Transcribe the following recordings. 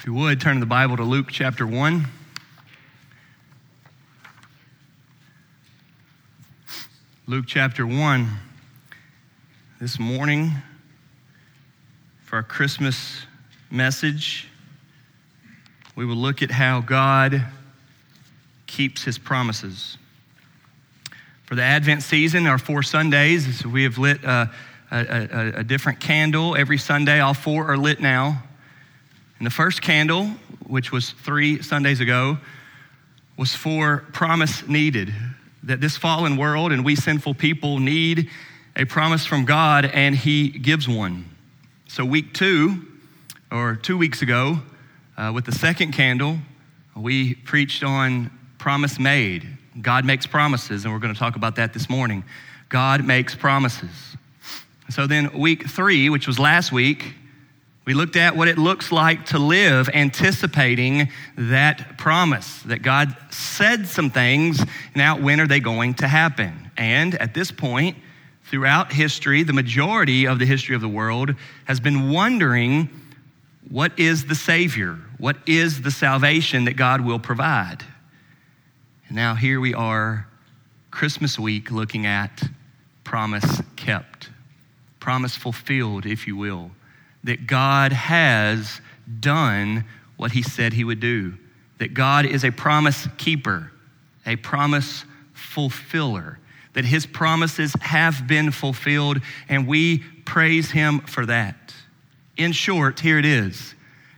If you would, turn the Bible to Luke chapter 1. Luke chapter 1. This morning, for our Christmas message, we will look at how God keeps his promises. For the Advent season, our four Sundays, we have lit a, a, a different candle every Sunday. All four are lit now. And the first candle, which was three Sundays ago, was for promise needed. That this fallen world and we sinful people need a promise from God, and He gives one. So, week two, or two weeks ago, uh, with the second candle, we preached on promise made. God makes promises, and we're going to talk about that this morning. God makes promises. So, then week three, which was last week, we looked at what it looks like to live anticipating that promise that God said some things. Now, when are they going to happen? And at this point, throughout history, the majority of the history of the world has been wondering what is the Savior? What is the salvation that God will provide? And now here we are, Christmas week, looking at promise kept, promise fulfilled, if you will that God has done what he said he would do, that God is a promise keeper, a promise fulfiller, that his promises have been fulfilled, and we praise him for that. In short, here it is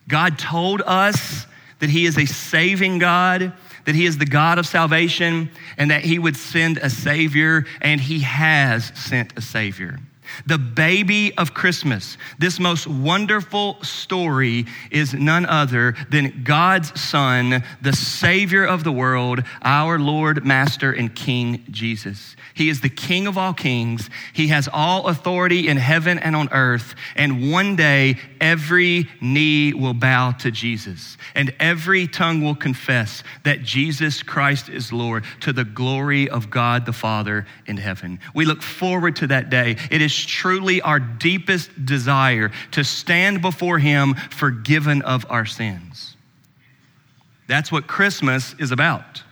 God told us that he is a saving God. That he is the God of salvation and that he would send a Savior, and he has sent a Savior. The baby of Christmas, this most wonderful story, is none other than God's Son, the Savior of the world, our Lord, Master, and King Jesus. He is the King of all kings. He has all authority in heaven and on earth. And one day, every knee will bow to Jesus, and every tongue will confess that Jesus Christ is Lord to the glory of God the Father in heaven. We look forward to that day. It is truly our deepest desire to stand before Him forgiven of our sins. That's what Christmas is about.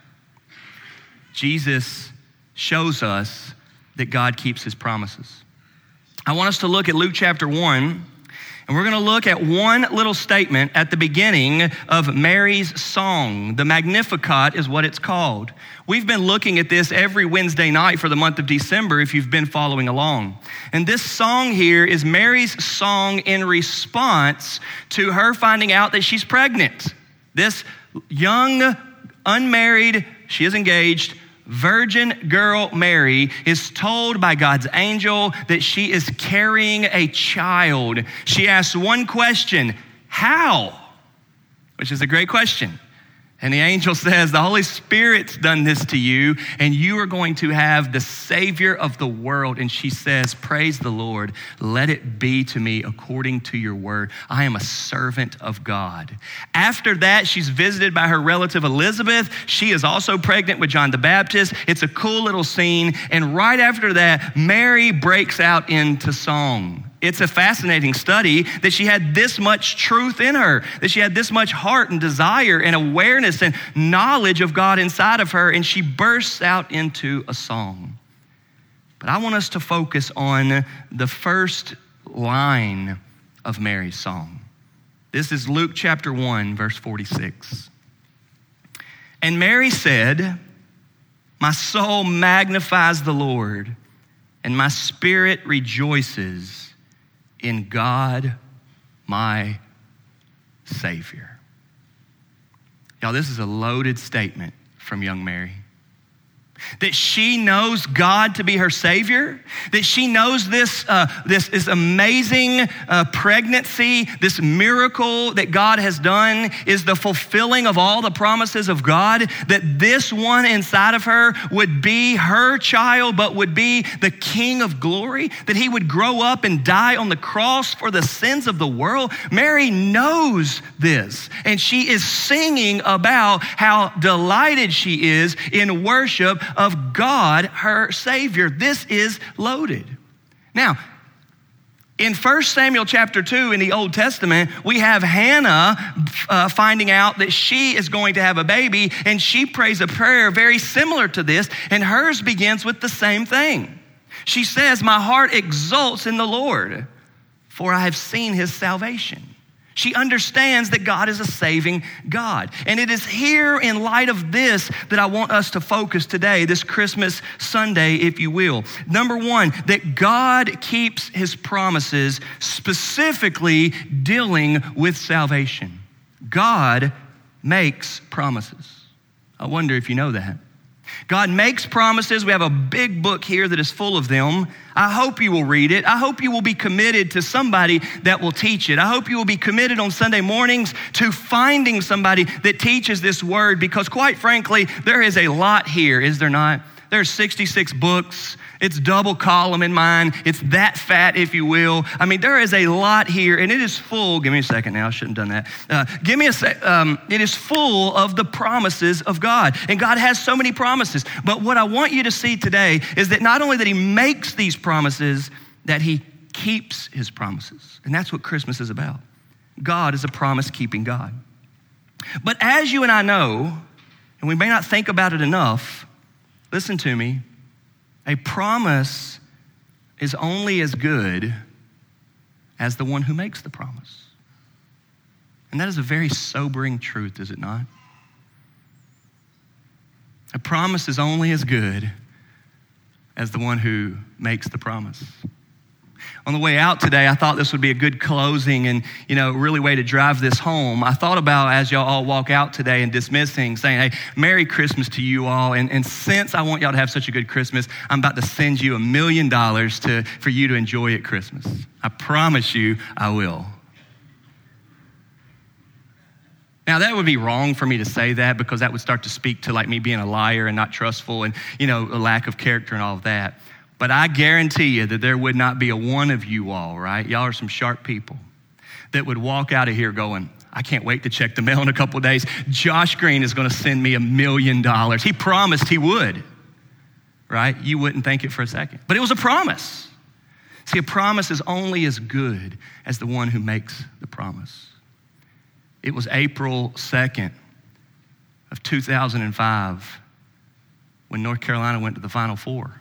Jesus shows us that God keeps His promises. I want us to look at Luke chapter 1 and we're going to look at one little statement at the beginning of Mary's song. The Magnificat is what it's called. We've been looking at this every Wednesday night for the month of December if you've been following along. And this song here is Mary's song in response to her finding out that she's pregnant. This young, unmarried, she is engaged, virgin girl Mary is told by God's angel that she is carrying a child. She asks one question How? Which is a great question. And the angel says, The Holy Spirit's done this to you, and you are going to have the Savior of the world. And she says, Praise the Lord. Let it be to me according to your word. I am a servant of God. After that, she's visited by her relative Elizabeth. She is also pregnant with John the Baptist. It's a cool little scene. And right after that, Mary breaks out into song. It's a fascinating study that she had this much truth in her, that she had this much heart and desire and awareness and knowledge of God inside of her, and she bursts out into a song. But I want us to focus on the first line of Mary's song. This is Luke chapter 1, verse 46. And Mary said, My soul magnifies the Lord, and my spirit rejoices in God, my Savior. Y'all, this is a loaded statement from young Mary that she knows God to be her Savior, that she knows this, uh, this, this amazing uh, pregnancy, this miracle that God has done is the fulfilling of all the promises of God, that this one inside of her would be her child, but would be the King of glory, that he would grow up and die on the cross for the sins of the world. Mary knows this, and she is singing about how delighted she is in worship of God, her Savior. This is loaded. Now, In 1 Samuel chapter 2 in the Old Testament, we have Hannah uh, finding out that she is going to have a baby, and she prays a prayer very similar to this, and hers begins with the same thing. She says, My heart exults in the Lord, for I have seen his salvation. She understands that God is a saving God. And it is here in light of this that I want us to focus today, this Christmas Sunday, if you will. Number one, that God keeps his promises, specifically dealing with salvation. God makes promises. I wonder if you know that. God makes promises. We have a big book here that is full of them. I hope you will read it. I hope you will be committed to somebody that will teach it. I hope you will be committed on Sunday mornings to finding somebody that teaches this word because, quite frankly, there is a lot here, is there not? There's 66 books. It's double column in mine. It's that fat, if you will. I mean, there is a lot here, and it is full. Give me a second now. I shouldn't have done that. Uh, give me a sec. Um, it is full of the promises of God. And God has so many promises. But what I want you to see today is that not only that He makes these promises, that He keeps His promises. And that's what Christmas is about. God is a promise keeping God. But as you and I know, and we may not think about it enough, listen to me, a promise is only as good as the one who makes the promise. And that is a very sobering truth, is it not? A promise is only as good as the one who makes the promise. On the way out today, I thought this would be a good closing and, you know, really way to drive this home. I thought about as y'all all walk out today and dismissing, saying, hey, Merry Christmas to you all. And, and since I want y'all to have such a good Christmas, I'm about to send you a million dollars to for you to enjoy at Christmas. I promise you I will. Now that would be wrong for me to say that because that would start to speak to like me being a liar and not trustful and you know a lack of character and all of that. But I guarantee you that there would not be a one of you all, right? Y'all are some sharp people that would walk out of here going, I can't wait to check the mail in a couple days. Josh Green is going to send me a million dollars. He promised he would, right? You wouldn't think it for a second. But it was a promise. See, a promise is only as good as the one who makes the promise. It was April 2nd of 2005 when North Carolina went to the Final Four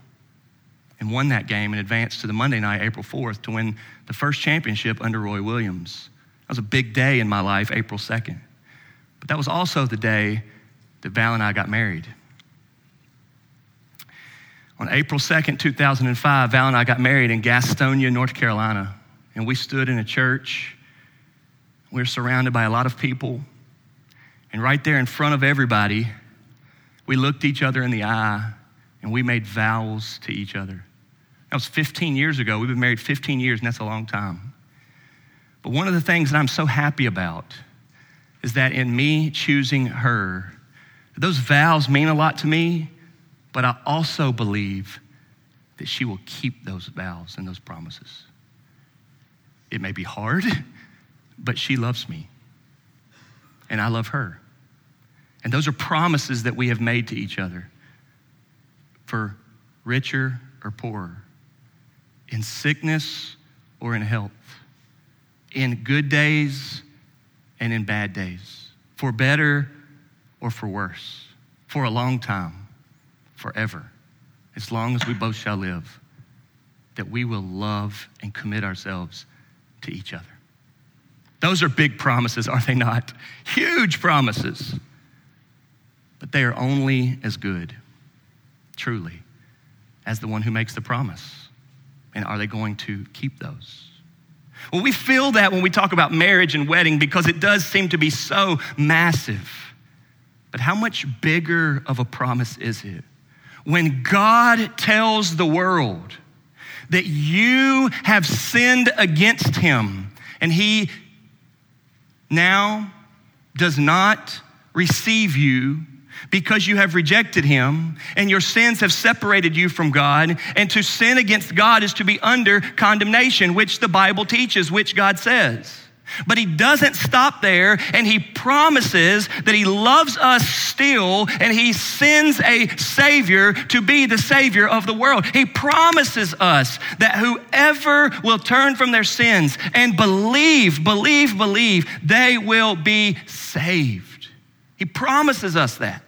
and won that game and advanced to the Monday night, April 4th, to win the first championship under Roy Williams. That was a big day in my life, April 2nd. But that was also the day that Val and I got married. On April 2nd, 2005, Val and I got married in Gastonia, North Carolina. And we stood in a church. We were surrounded by a lot of people. And right there in front of everybody, we looked each other in the eye and we made vows to each other. That was 15 years ago. We've been married 15 years, and that's a long time. But one of the things that I'm so happy about is that in me choosing her, those vows mean a lot to me, but I also believe that she will keep those vows and those promises. It may be hard, but she loves me, and I love her. And those are promises that we have made to each other for richer or poorer in sickness or in health, in good days and in bad days, for better or for worse, for a long time, forever, as long as we both shall live, that we will love and commit ourselves to each other. Those are big promises, are they not? Huge promises. But they are only as good, truly, as the one who makes the promise. And are they going to keep those? Well, we feel that when we talk about marriage and wedding because it does seem to be so massive. But how much bigger of a promise is it when God tells the world that you have sinned against him and he now does not receive you because you have rejected him and your sins have separated you from God. And to sin against God is to be under condemnation, which the Bible teaches, which God says. But he doesn't stop there and he promises that he loves us still and he sends a savior to be the savior of the world. He promises us that whoever will turn from their sins and believe, believe, believe, they will be saved. He promises us that.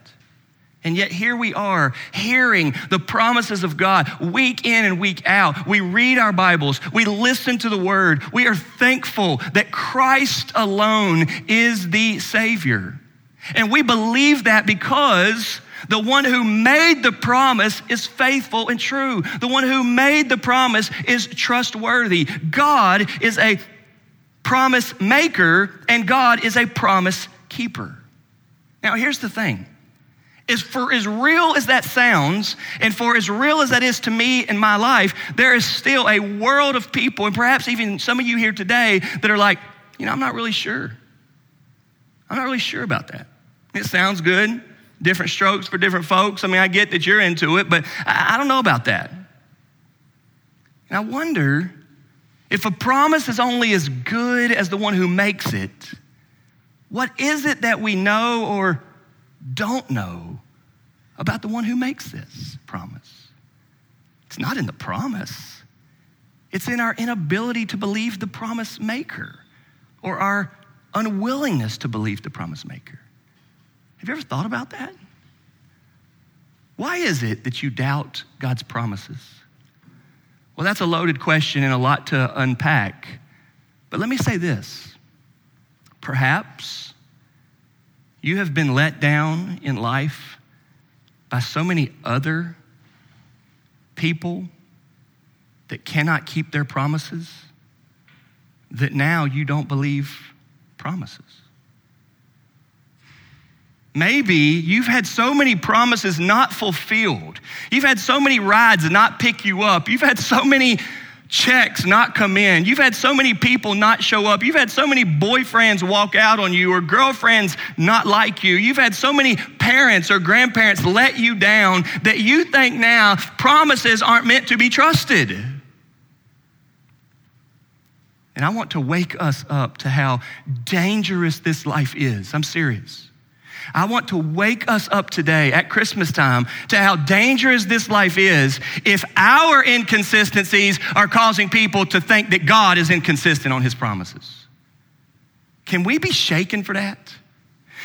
And yet, here we are hearing the promises of God week in and week out. We read our Bibles, we listen to the Word, we are thankful that Christ alone is the Savior. And we believe that because the one who made the promise is faithful and true. The one who made the promise is trustworthy. God is a promise maker, and God is a promise keeper. Now, here's the thing is for as real as that sounds, and for as real as that is to me in my life, there is still a world of people, and perhaps even some of you here today, that are like, you know, I'm not really sure. I'm not really sure about that. It sounds good, different strokes for different folks. I mean, I get that you're into it, but I, I don't know about that. And I wonder if a promise is only as good as the one who makes it, what is it that we know or don't know about the one who makes this promise. It's not in the promise, it's in our inability to believe the promise maker or our unwillingness to believe the promise maker. Have you ever thought about that? Why is it that you doubt God's promises? Well, that's a loaded question and a lot to unpack. But let me say this perhaps you have been let down in life by so many other people that cannot keep their promises that now you don't believe promises. Maybe you've had so many promises not fulfilled. You've had so many rides not pick you up. You've had so many checks not come in. You've had so many people not show up. You've had so many boyfriends walk out on you or girlfriends not like you. You've had so many parents or grandparents let you down that you think now promises aren't meant to be trusted. And I want to wake us up to how dangerous this life is. I'm serious. I want to wake us up today at Christmas time to how dangerous this life is if our inconsistencies are causing people to think that God is inconsistent on his promises. Can we be shaken for that?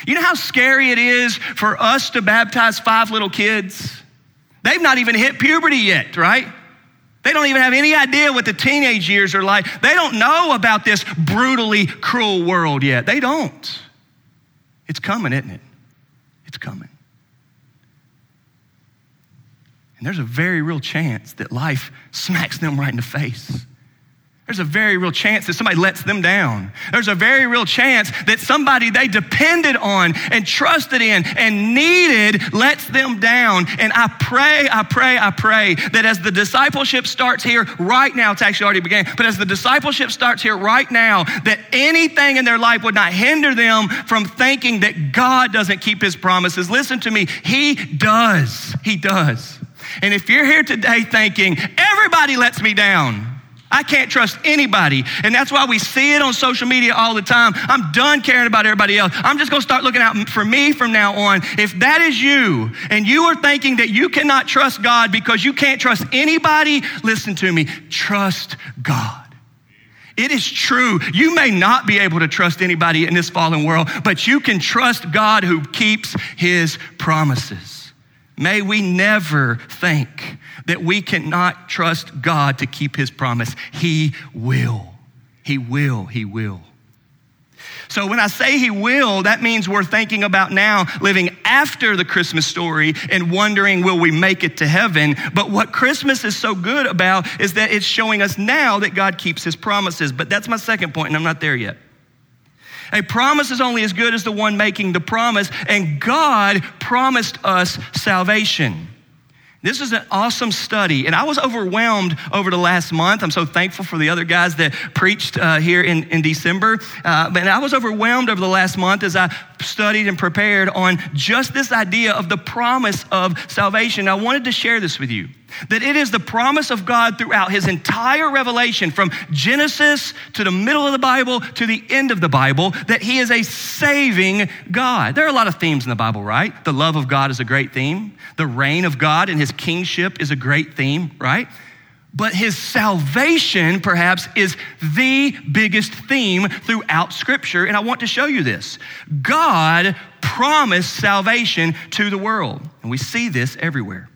You know how scary it is for us to baptize five little kids? They've not even hit puberty yet, right? They don't even have any idea what the teenage years are like. They don't know about this brutally cruel world yet. They don't. It's coming, isn't it? It's coming. And there's a very real chance that life smacks them right in the face. There's a very real chance that somebody lets them down. There's a very real chance that somebody they depended on and trusted in and needed lets them down. And I pray, I pray, I pray that as the discipleship starts here right now, it's actually already began, but as the discipleship starts here right now, that anything in their life would not hinder them from thinking that God doesn't keep his promises. Listen to me, he does. He does. And if you're here today thinking, everybody lets me down, I can't trust anybody. And that's why we see it on social media all the time. I'm done caring about everybody else. I'm just going to start looking out for me from now on. If that is you and you are thinking that you cannot trust God because you can't trust anybody, listen to me. Trust God. It is true. You may not be able to trust anybody in this fallen world, but you can trust God who keeps his promises. May we never think that we cannot trust God to keep his promise. He will. He will. He will. So when I say he will, that means we're thinking about now living after the Christmas story and wondering, will we make it to heaven? But what Christmas is so good about is that it's showing us now that God keeps his promises. But that's my second point, and I'm not there yet. A promise is only as good as the one making the promise, and God promised us salvation. This is an awesome study, and I was overwhelmed over the last month. I'm so thankful for the other guys that preached uh, here in, in December. Uh, but I was overwhelmed over the last month as I studied and prepared on just this idea of the promise of salvation. I wanted to share this with you. That it is the promise of God throughout his entire revelation, from Genesis to the middle of the Bible to the end of the Bible, that he is a saving God. There are a lot of themes in the Bible, right? The love of God is a great theme, the reign of God and his kingship is a great theme, right? But his salvation, perhaps, is the biggest theme throughout Scripture. And I want to show you this. God promised salvation to the world. And we see this everywhere.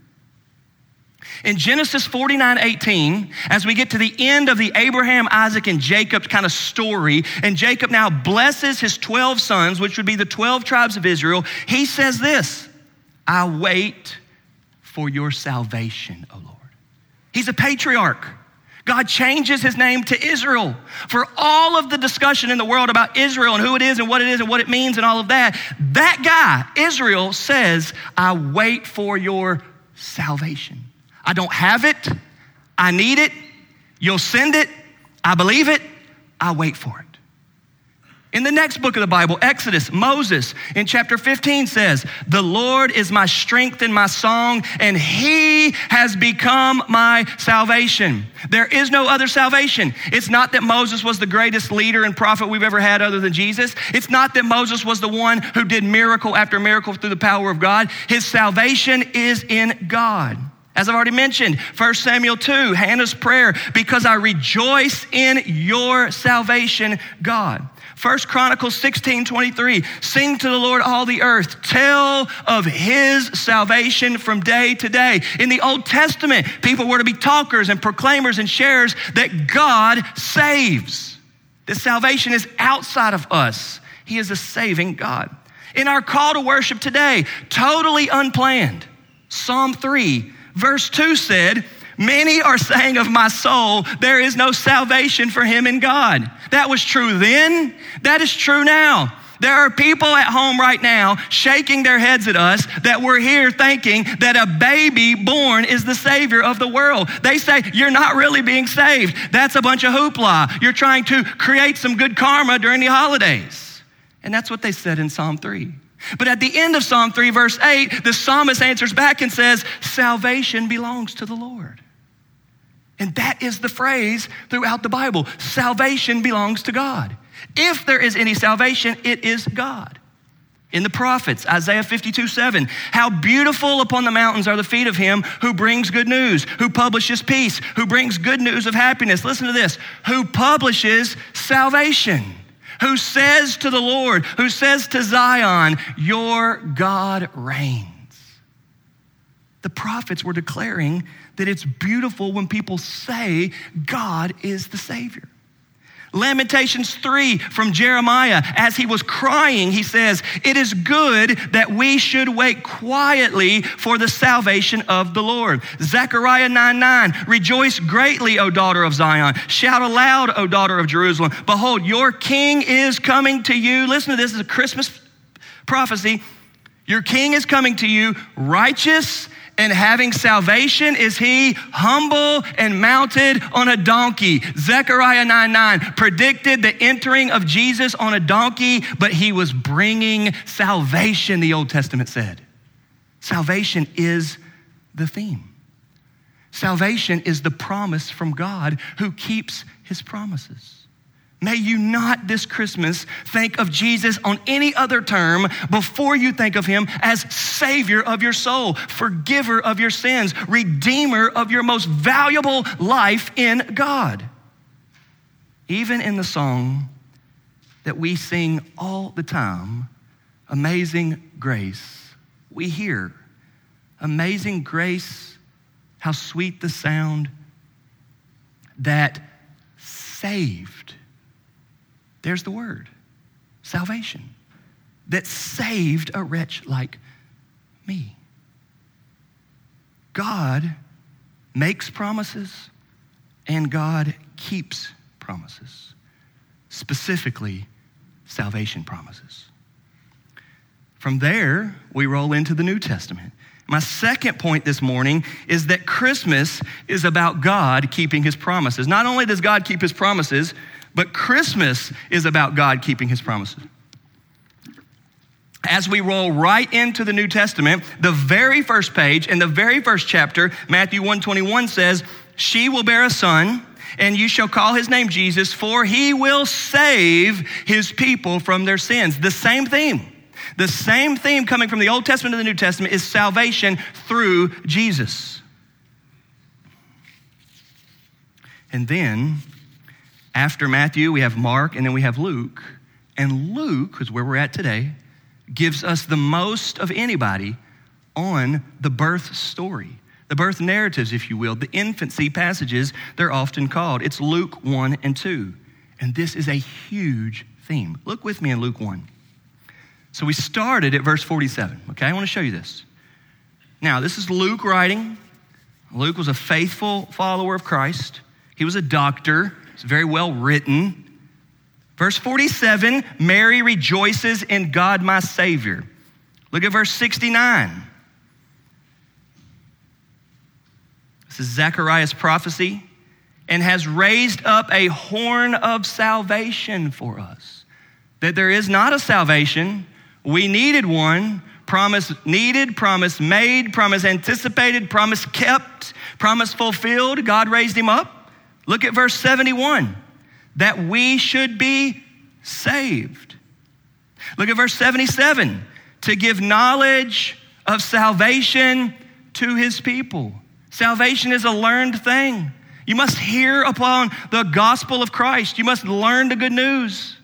In Genesis 49 18, as we get to the end of the Abraham, Isaac, and Jacob kind of story, and Jacob now blesses his 12 sons, which would be the 12 tribes of Israel, he says this I wait for your salvation, O Lord. He's a patriarch. God changes his name to Israel. For all of the discussion in the world about Israel and who it is and what it is and what it means and all of that, that guy, Israel, says, I wait for your salvation. I don't have it. I need it. You'll send it. I believe it. I wait for it. In the next book of the Bible, Exodus, Moses in chapter 15 says, The Lord is my strength and my song, and he has become my salvation. There is no other salvation. It's not that Moses was the greatest leader and prophet we've ever had other than Jesus. It's not that Moses was the one who did miracle after miracle through the power of God. His salvation is in God. As I've already mentioned, 1 Samuel 2, Hannah's prayer, because I rejoice in your salvation, God. First Chronicles 16, 23. Sing to the Lord all the earth. Tell of his salvation from day to day. In the Old Testament, people were to be talkers and proclaimers and sharers that God saves. This salvation is outside of us. He is a saving God. In our call to worship today, totally unplanned. Psalm 3, verse 2 said, Many are saying of my soul, there is no salvation for him in God. That was true then, that is true now. There are people at home right now shaking their heads at us that we're here thinking that a baby born is the savior of the world. They say, You're not really being saved. That's a bunch of hoopla. You're trying to create some good karma during the holidays. And that's what they said in Psalm 3. But at the end of Psalm 3, verse 8, the psalmist answers back and says, Salvation belongs to the Lord. And that is the phrase throughout the Bible salvation belongs to God. If there is any salvation, it is God. In the prophets, Isaiah 52 7, how beautiful upon the mountains are the feet of him who brings good news, who publishes peace, who brings good news of happiness. Listen to this who publishes salvation, who says to the Lord, who says to Zion, Your God reigns. The prophets were declaring that it's beautiful when people say God is the Savior. Lamentations 3 from Jeremiah, as he was crying, he says, It is good that we should wait quietly for the salvation of the Lord. Zechariah 9 9, Rejoice greatly, O daughter of Zion. Shout aloud, O daughter of Jerusalem. Behold, your king is coming to you. Listen to this, this is a Christmas prophecy. Your king is coming to you, righteous and having salvation is he humble and mounted on a donkey. Zechariah 9 9 predicted the entering of Jesus on a donkey, but he was bringing salvation, the Old Testament said. Salvation is the theme. Salvation is the promise from God who keeps his promises. May you not this Christmas think of Jesus on any other term before you think of him as Savior of your soul, forgiver of your sins, Redeemer of your most valuable life in God. Even in the song that we sing all the time, Amazing Grace, we hear, Amazing Grace, how sweet the sound that saved there's the word salvation that saved a wretch like me. God makes promises and God keeps promises, specifically salvation promises. From there, we roll into the New Testament. My second point this morning is that Christmas is about God keeping his promises. Not only does God keep his promises, but Christmas is about God keeping his promises. as we roll right into the New Testament, the very first page in the very first chapter, Matthew 121 says, She will bear a son, and you shall call his name Jesus, for he will save his people from their sins. The same theme. The same theme coming from the Old Testament to the New Testament is salvation through Jesus. And then, after Matthew, we have Mark, and then we have Luke. And Luke, is where we're at today, gives us the most of anybody on the birth story, the birth narratives, if you will, the infancy passages, they're often called. It's Luke 1 and 2. And this is a huge theme. Look with me in Luke 1. So we started at verse 47, okay? I want to show you this. Now, this is Luke writing. Luke was a faithful follower of Christ, he was a doctor, it's very well written. Verse 47 Mary rejoices in God my Savior. Look at verse 69. This is Zechariah's prophecy and has raised up a horn of salvation for us. That there is not a salvation, we needed one. Promise needed, promise made, promise anticipated, promise kept, promise fulfilled. God raised him up. Look at verse 71 that we should be saved. Look at verse 77 to give knowledge of salvation to his people. Salvation is a learned thing. You must hear upon the gospel of Christ, you must learn the good news.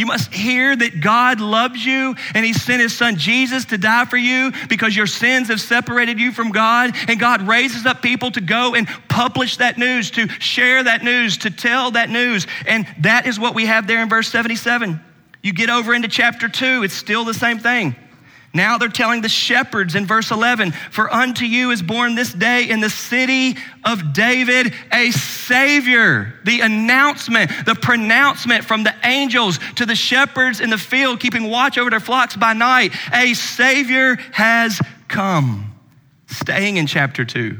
You must hear that God loves you and He sent His Son Jesus to die for you because your sins have separated you from God. And God raises up people to go and publish that news, to share that news, to tell that news. And that is what we have there in verse 77. You get over into chapter 2, it's still the same thing. Now they're telling the shepherds in verse 11, For unto you is born this day in the city of David a Savior. The announcement, the pronouncement from the angels to the shepherds in the field, keeping watch over their flocks by night. A Savior has come. Staying in chapter 2,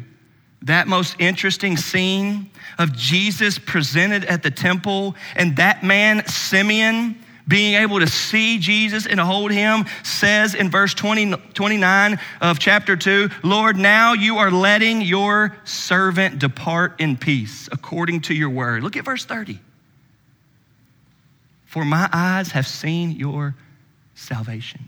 that most interesting scene of Jesus presented at the temple, and that man, Simeon, being able to see Jesus and hold him says in verse 20, 29 of chapter 2 Lord, now you are letting your servant depart in peace according to your word. Look at verse 30. For my eyes have seen your salvation.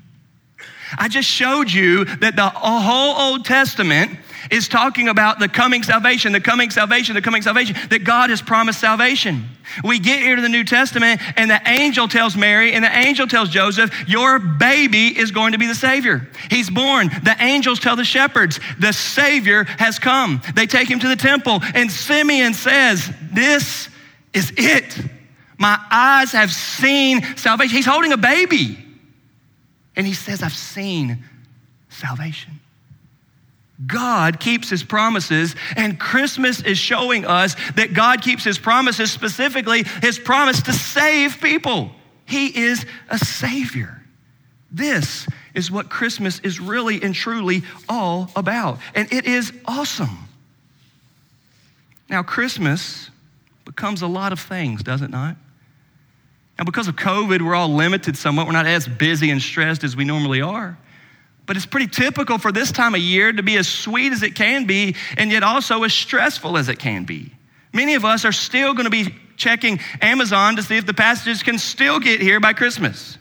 I just showed you that the whole Old Testament is talking about the coming salvation, the coming salvation, the coming salvation, that God has promised salvation. We get here to the New Testament, and the angel tells Mary, and the angel tells Joseph, Your baby is going to be the Savior. He's born. The angels tell the shepherds, The Savior has come. They take him to the temple, and Simeon says, This is it. My eyes have seen salvation. He's holding a baby. And he says, I've seen salvation. God keeps his promises, and Christmas is showing us that God keeps his promises, specifically his promise to save people. He is a savior. This is what Christmas is really and truly all about, and it is awesome. Now, Christmas becomes a lot of things, does it not? Now, because of COVID, we're all limited somewhat. We're not as busy and stressed as we normally are. But it's pretty typical for this time of year to be as sweet as it can be and yet also as stressful as it can be. Many of us are still going to be checking Amazon to see if the passages can still get here by Christmas.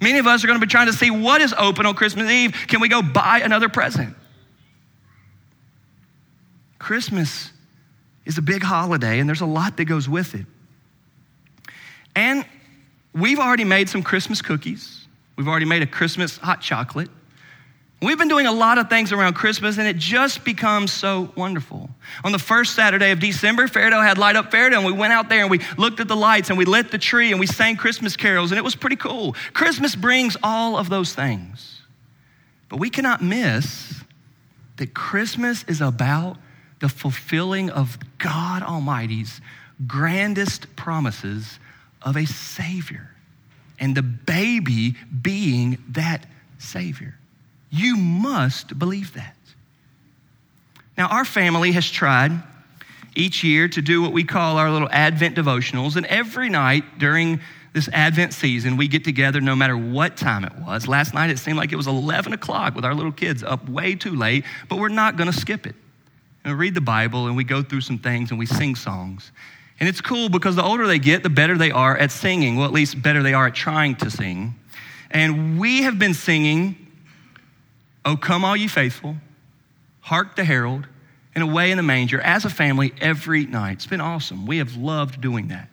Many of us are going to be trying to see what is open on Christmas Eve. Can we go buy another present? Christmas is a big holiday and there's a lot that goes with it. And we've already made some Christmas cookies. We've already made a Christmas hot chocolate. We've been doing a lot of things around Christmas, and it just becomes so wonderful. On the first Saturday of December, Fairdale had Light Up Fairdale, and we went out there and we looked at the lights and we lit the tree and we sang Christmas carols, and it was pretty cool. Christmas brings all of those things. But we cannot miss that Christmas is about the fulfilling of God Almighty's grandest promises of a Savior and the baby being that Savior. You must believe that. Now, our family has tried each year to do what we call our little Advent devotionals, and every night during this Advent season, we get together no matter what time it was. Last night it seemed like it was 11 o'clock with our little kids up way too late, but we're not going to skip it. And we read the Bible and we go through some things and we sing songs. And it's cool because the older they get, the better they are at singing. Well, at least better they are at trying to sing. And we have been singing, Oh, come all ye faithful, hark the herald, and away in the manger as a family every night. It's been awesome. We have loved doing that.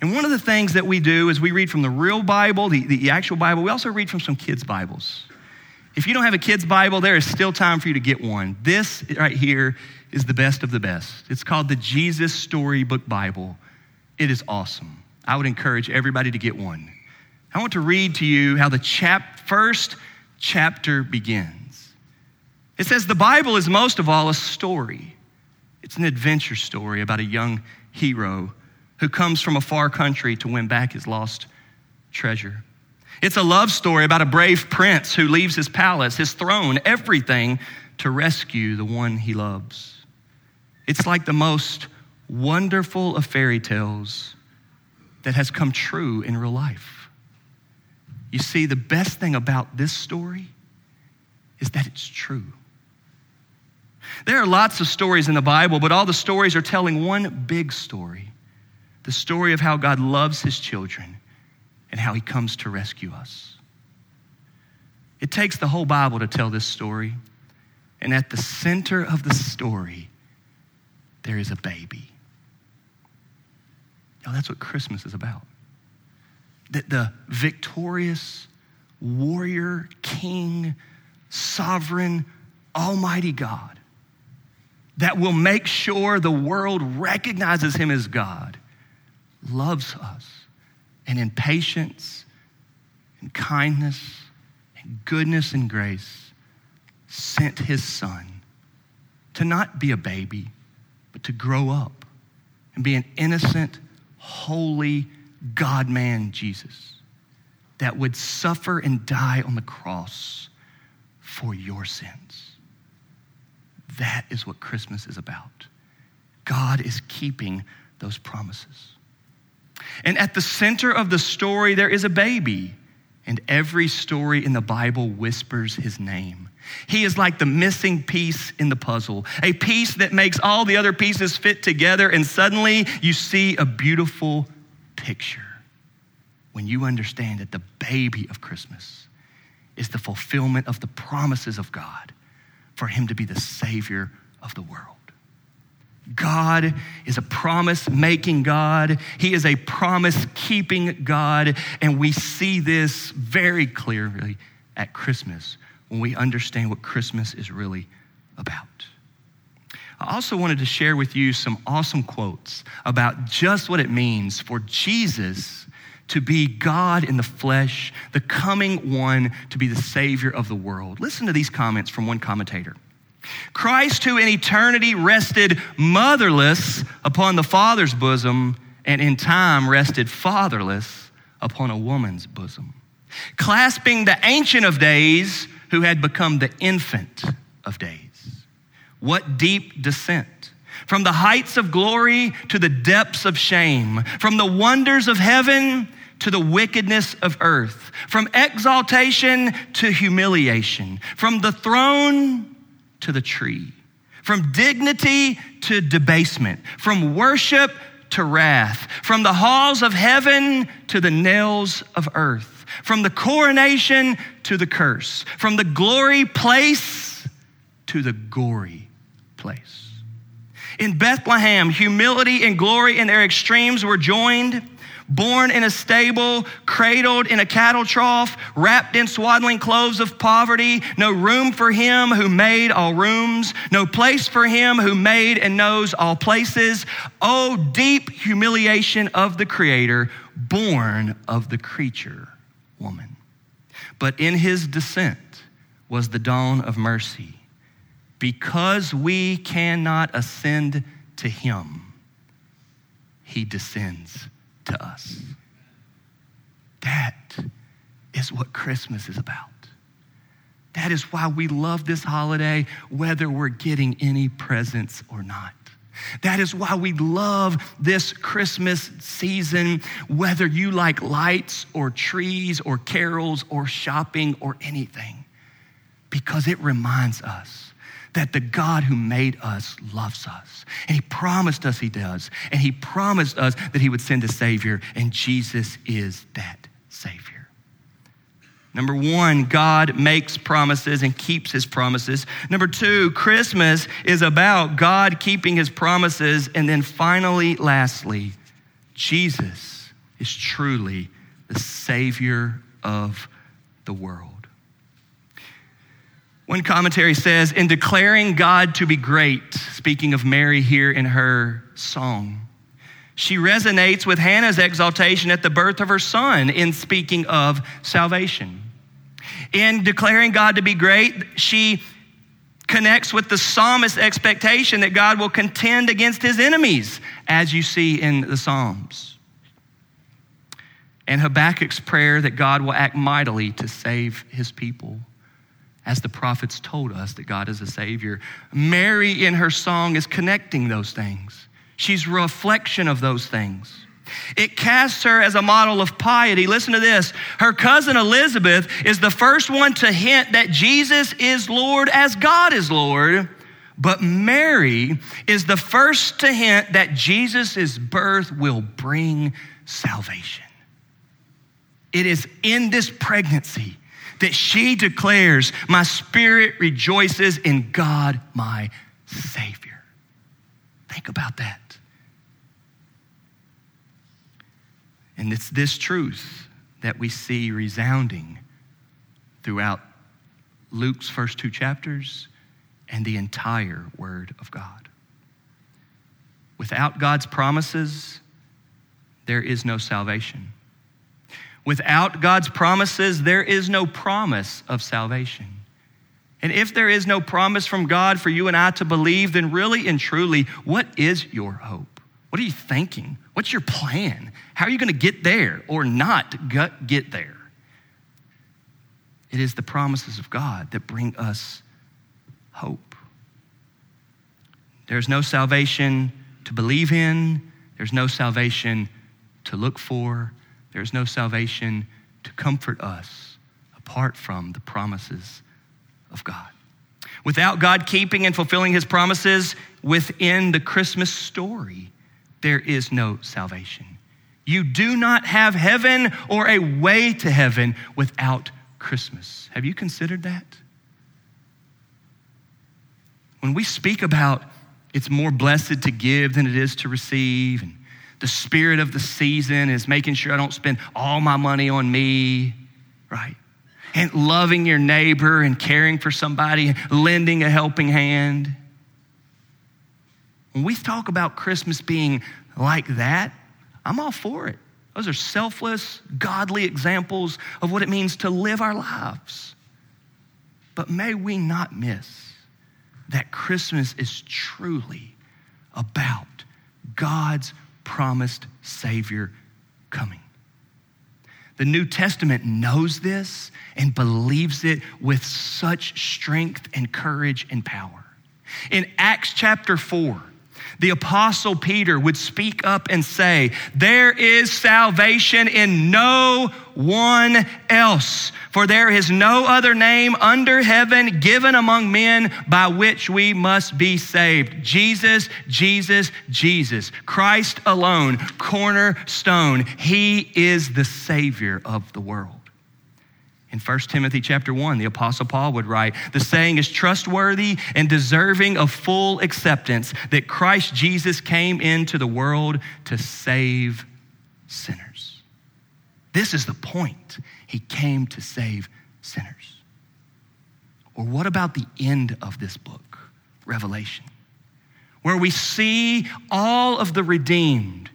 And one of the things that we do is we read from the real Bible, the, the actual Bible. We also read from some kids' Bibles. If you don't have a kid's Bible, there is still time for you to get one. This right here is the best of the best. It's called the Jesus Storybook Bible. It is awesome. I would encourage everybody to get one. I want to read to you how the chap- first chapter begins. It says the Bible is most of all a story. It's an adventure story about a young hero who comes from a far country to win back his lost treasure. It's a love story about a brave prince who leaves his palace, his throne, everything to rescue the one he loves. It's like the most wonderful of fairy tales that has come true in real life. You see, the best thing about this story is that it's true. There are lots of stories in the Bible, but all the stories are telling one big story the story of how God loves his children and how he comes to rescue us. It takes the whole Bible to tell this story, and at the center of the story, there is a baby. Now, that's what Christmas is about. That the victorious warrior, king, sovereign, almighty God that will make sure the world recognizes him as God loves us and in patience and kindness and goodness and grace sent his son to not be a baby, but to grow up and be an innocent, holy God man, Jesus, that would suffer and die on the cross for your sins. That is what Christmas is about. God is keeping those promises. And at the center of the story, there is a baby. And every story in the Bible whispers his name. He is like the missing piece in the puzzle, a piece that makes all the other pieces fit together, and suddenly you see a beautiful picture when you understand that the baby of Christmas is the fulfillment of the promises of God for him to be the Savior of the world. God is a promise making God. He is a promise keeping God. And we see this very clearly at Christmas when we understand what Christmas is really about. I also wanted to share with you some awesome quotes about just what it means for Jesus to be God in the flesh, the coming one to be the Savior of the world. Listen to these comments from one commentator. Christ, who in eternity rested motherless upon the Father's bosom, and in time rested fatherless upon a woman's bosom, clasping the Ancient of Days, who had become the infant of days. What deep descent! From the heights of glory to the depths of shame, from the wonders of heaven to the wickedness of earth, from exaltation to humiliation, from the throne to the tree, from dignity to debasement, from worship to wrath, from the halls of heaven to the nails of earth, from the coronation to the curse, from the glory place to the gory place. In Bethlehem, humility and glory in their extremes were joined born in a stable, cradled in a cattle trough, wrapped in swaddling clothes of poverty, no room for him who made all rooms, no place for him who made and knows all places. Oh, deep humiliation of the Creator, born of the creature, woman. But in his descent was the dawn of mercy. Because we cannot ascend to him, he descends to us. That is what Christmas is about. That is why we love this holiday, whether we're getting any presents or not. That is why we love this Christmas season, whether you like lights or trees or carols or shopping or anything, because it reminds us that the God who made us loves us. And He promised us He does. And He promised us that He would send a Savior, and Jesus is that Savior. Number one, God makes promises and keeps his promises. Number two, Christmas is about God keeping his promises. And then finally, lastly, Jesus is truly the Savior of the world. One commentary says, in declaring God to be great, speaking of Mary here in her song, she resonates with Hannah's exaltation at the birth of her son in speaking of salvation. In declaring God to be great, she connects with the psalmist's expectation that God will contend against his enemies, as you see in the Psalms. And Habakkuk's prayer that God will act mightily to save his people, as the prophets told us that God is a Savior. Mary, in her song, is connecting those things. She's reflection of those things. It casts her as a model of piety. Listen to this. Her cousin Elizabeth is the first one to hint that Jesus is Lord as God is Lord. But Mary is the first to hint that Jesus' birth will bring salvation. It is in this pregnancy that she declares, My spirit rejoices in God, my Savior. Think about that. And it's this truth that we see resounding throughout Luke's first two chapters and the entire Word of God. Without God's promises, there is no salvation. Without God's promises, there is no promise of salvation. And if there is no promise from God for you and I to believe, then really and truly, what is your hope? What are you thinking? What's your plan? How are you going to get there or not get there? It is the promises of God that bring us hope. There's no salvation to believe in, there's no salvation to look for, there's no salvation to comfort us apart from the promises of God. Without God keeping and fulfilling his promises within the Christmas story, there is no salvation. You do not have heaven or a way to heaven without Christmas. Have you considered that? When we speak about it's more blessed to give than it is to receive, and the spirit of the season is making sure I don't spend all my money on me, right? And loving your neighbor and caring for somebody, lending a helping hand. When we talk about Christmas being like that, I'm all for it. Those are selfless, godly examples of what it means to live our lives. But may we not miss that Christmas is truly about God's promised Savior coming. The New Testament knows this and believes it with such strength and courage and power. In Acts chapter 4, the apostle Peter would speak up and say, There is salvation in no one else, for there is no other name under heaven given among men by which we must be saved. Jesus, Jesus, Jesus. Christ alone, cornerstone. He is the Savior of the world. In 1 Timothy chapter 1, the apostle Paul would write, "The saying is trustworthy and deserving of full acceptance that Christ Jesus came into the world to save sinners." This is the point. He came to save sinners. Or what about the end of this book, Revelation, where we see all of the redeemed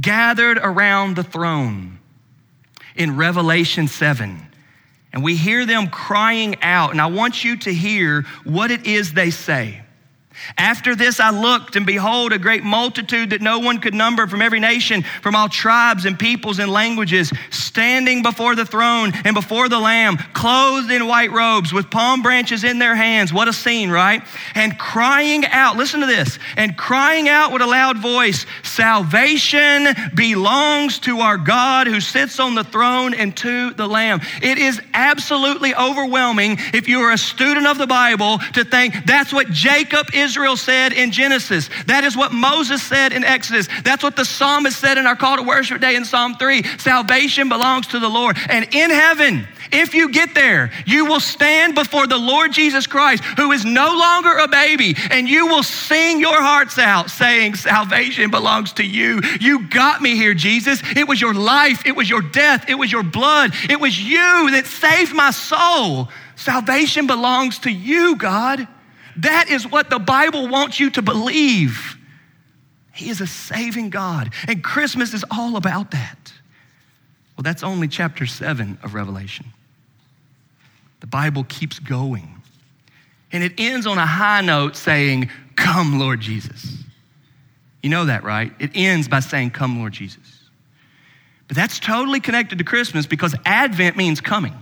gathered around the throne in Revelation 7? And we hear them crying out, and I want you to hear what it is they say. After this, I looked, and behold, a great multitude that no one could number from every nation, from all tribes and peoples and languages, standing before the throne and before the Lamb, clothed in white robes, with palm branches in their hands. What a scene, right? And crying out, listen to this, and crying out with a loud voice Salvation belongs to our God who sits on the throne and to the Lamb. It is absolutely overwhelming if you are a student of the Bible to think that's what Jacob is Israel said in Genesis. That is what Moses said in Exodus. That's what the psalmist said in our call to worship day in Psalm 3. Salvation belongs to the Lord. And in heaven, if you get there, you will stand before the Lord Jesus Christ, who is no longer a baby, and you will sing your hearts out, saying, Salvation belongs to you. You got me here, Jesus. It was your life, it was your death, it was your blood, it was you that saved my soul. Salvation belongs to you, God. That is what the Bible wants you to believe. He is a saving God, and Christmas is all about that. Well, that's only chapter 7 of Revelation. The Bible keeps going. And it ends on a high note saying, Come, Lord Jesus. You know that, right? It ends by saying, Come, Lord Jesus. But that's totally connected to Christmas because Advent means coming.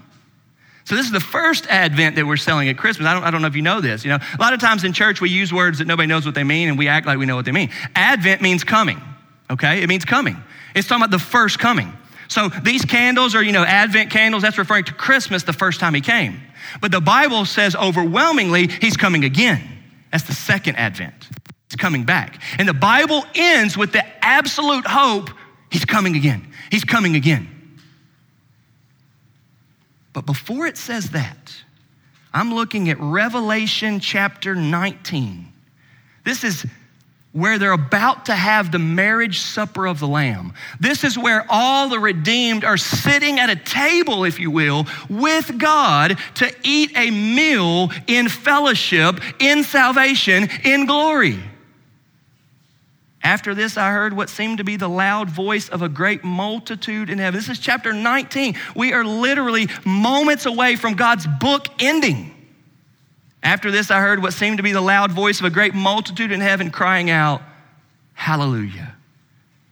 So this is the first Advent that we're selling at Christmas. I don't, I don't know if you know this. You know, a lot of times in church we use words that nobody knows what they mean and we act like we know what they mean. Advent means coming, okay? It means coming. It's talking about the first coming. So these candles are, you know, Advent candles, that's referring to Christmas, the first time he came. But the Bible says overwhelmingly he's coming again. That's the second Advent. He's coming back. And the Bible ends with the absolute hope he's coming again. He's coming again. But before it says that, I'm looking at Revelation chapter 19. This is where they're about to have the marriage supper of the Lamb. This is where all the redeemed are sitting at a table, if you will, with God to eat a meal in fellowship, in salvation, in glory. After this, I heard what seemed to be the loud voice of a great multitude in heaven. This is chapter 19. We are literally moments away from God's book ending. After this, I heard what seemed to be the loud voice of a great multitude in heaven crying out, Hallelujah!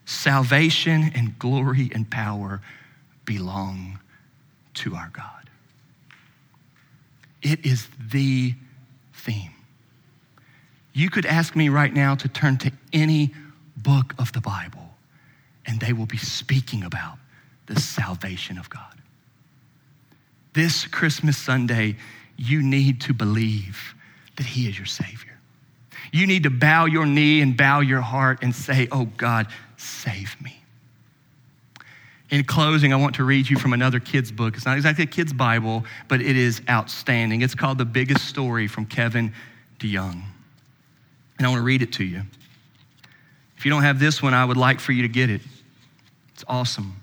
Salvation and glory and power belong to our God. It is the theme. You could ask me right now to turn to any book of the Bible, and they will be speaking about the salvation of God. This Christmas Sunday, you need to believe that He is your Savior. You need to bow your knee and bow your heart and say, Oh God, save me. In closing, I want to read you from another kid's book. It's not exactly a kid's Bible, but it is outstanding. It's called The Biggest Story from Kevin DeYoung. And I want to read it to you. If you don't have this one, I would like for you to get it. It's awesome.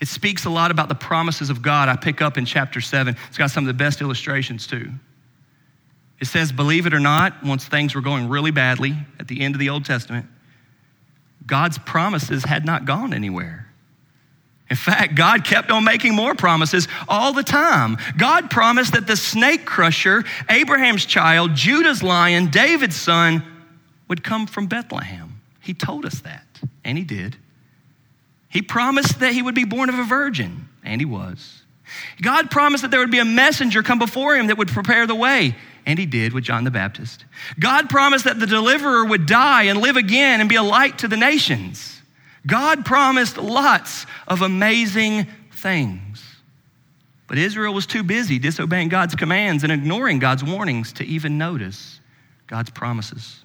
It speaks a lot about the promises of God. I pick up in chapter 7. It's got some of the best illustrations, too. It says, believe it or not, once things were going really badly at the end of the Old Testament, God's promises had not gone anywhere. In fact, God kept on making more promises all the time. God promised that the snake crusher, Abraham's child, Judah's lion, David's son, would come from Bethlehem. He told us that, and he did. He promised that he would be born of a virgin, and he was. God promised that there would be a messenger come before him that would prepare the way, and he did with John the Baptist. God promised that the deliverer would die and live again and be a light to the nations. God promised lots of amazing things. But Israel was too busy disobeying God's commands and ignoring God's warnings to even notice God's promises.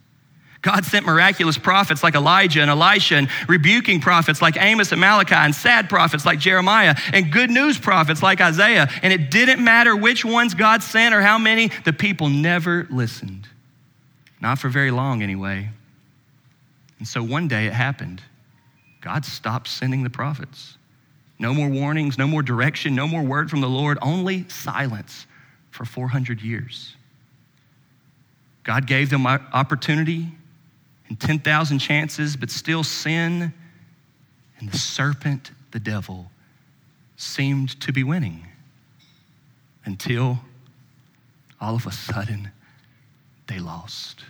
God sent miraculous prophets like Elijah and Elisha, and rebuking prophets like Amos and Malachi, and sad prophets like Jeremiah, and good news prophets like Isaiah. And it didn't matter which ones God sent or how many, the people never listened. Not for very long, anyway. And so one day it happened. God stopped sending the prophets. No more warnings, no more direction, no more word from the Lord, only silence for 400 years. God gave them opportunity and 10,000 chances, but still sin and the serpent, the devil, seemed to be winning until all of a sudden they lost.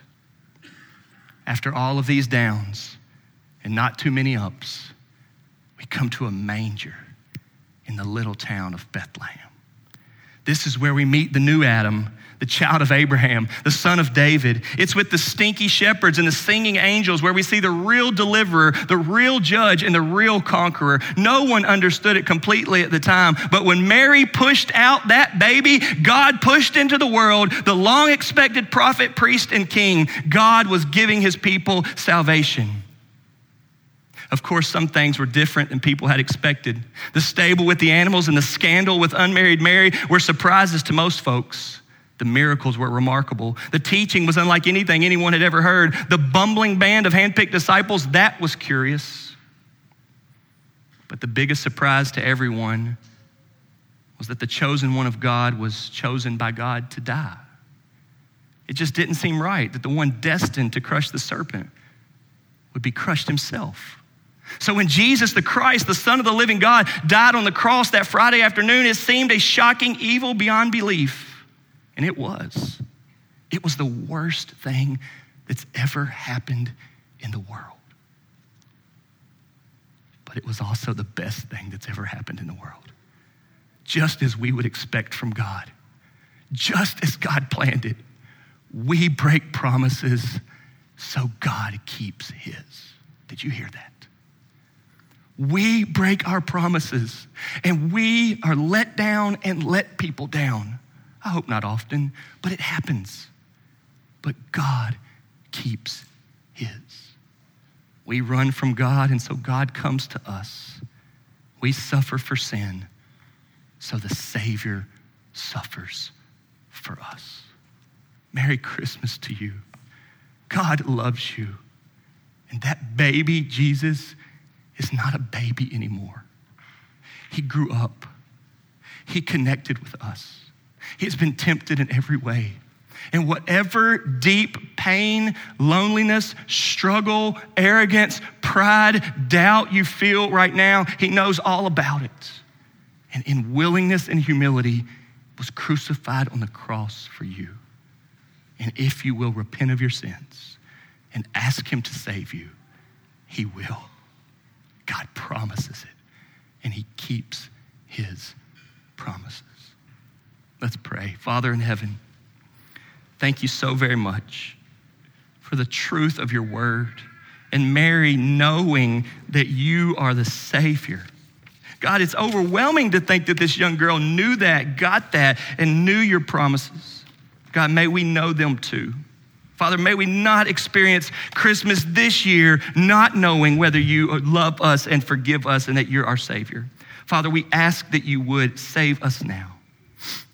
after all of these downs and not too many ups, we come to a manger in the little town of Bethlehem. This is where we meet the new Adam the child of Abraham, the son of David. It's with the stinky shepherds and the singing angels where we see the real deliverer, the real judge, and the real conqueror. No one understood it completely at the time, but when Mary pushed out that baby, God pushed into the world the long expected prophet, priest, and king. God was giving his people salvation. Of course, some things were different than people had expected. The stable with the animals and the scandal with unmarried Mary were surprises to most folks. The miracles were remarkable. The teaching was unlike anything anyone had ever heard. The bumbling band of handpicked disciples, that was curious. But the biggest surprise to everyone was that the chosen one of God was chosen by God to die. It just didn't seem right that the one destined to crush the serpent would be crushed himself. So when Jesus, the Christ, the Son of the living God, died on the cross that Friday afternoon, it seemed a shocking evil beyond belief. And it was. It was the worst thing that's ever happened in the world. But it was also the best thing that's ever happened in the world. Just as we would expect from God, just as God planned it, we break promises so God keeps his. Did you hear that? We break our promises and we are let down and let people down I hope not often, but it happens. But God keeps his. We run from God, and so God comes to us. We suffer for sin, so the Savior suffers for us. Merry Christmas to you. God loves you. And that baby, Jesus, is not a baby anymore. He grew up, He connected with us. He has been tempted in every way. And whatever deep pain, loneliness, struggle, arrogance, pride, doubt you feel right now, He knows all about it. And in willingness and humility, was crucified on the cross for you. And if you will repent of your sins and ask Him to save you, He will. God promises it, and He keeps His promises. Let's pray. Father in heaven, thank you so very much for the truth of your word and Mary knowing that you are the Savior. God, it's overwhelming to think that this young girl knew that, got that, and knew your promises. God, may we know them too. Father, may we not experience Christmas this year not knowing whether you love us and forgive us and that you're our Savior. Father, we ask that you would save us now.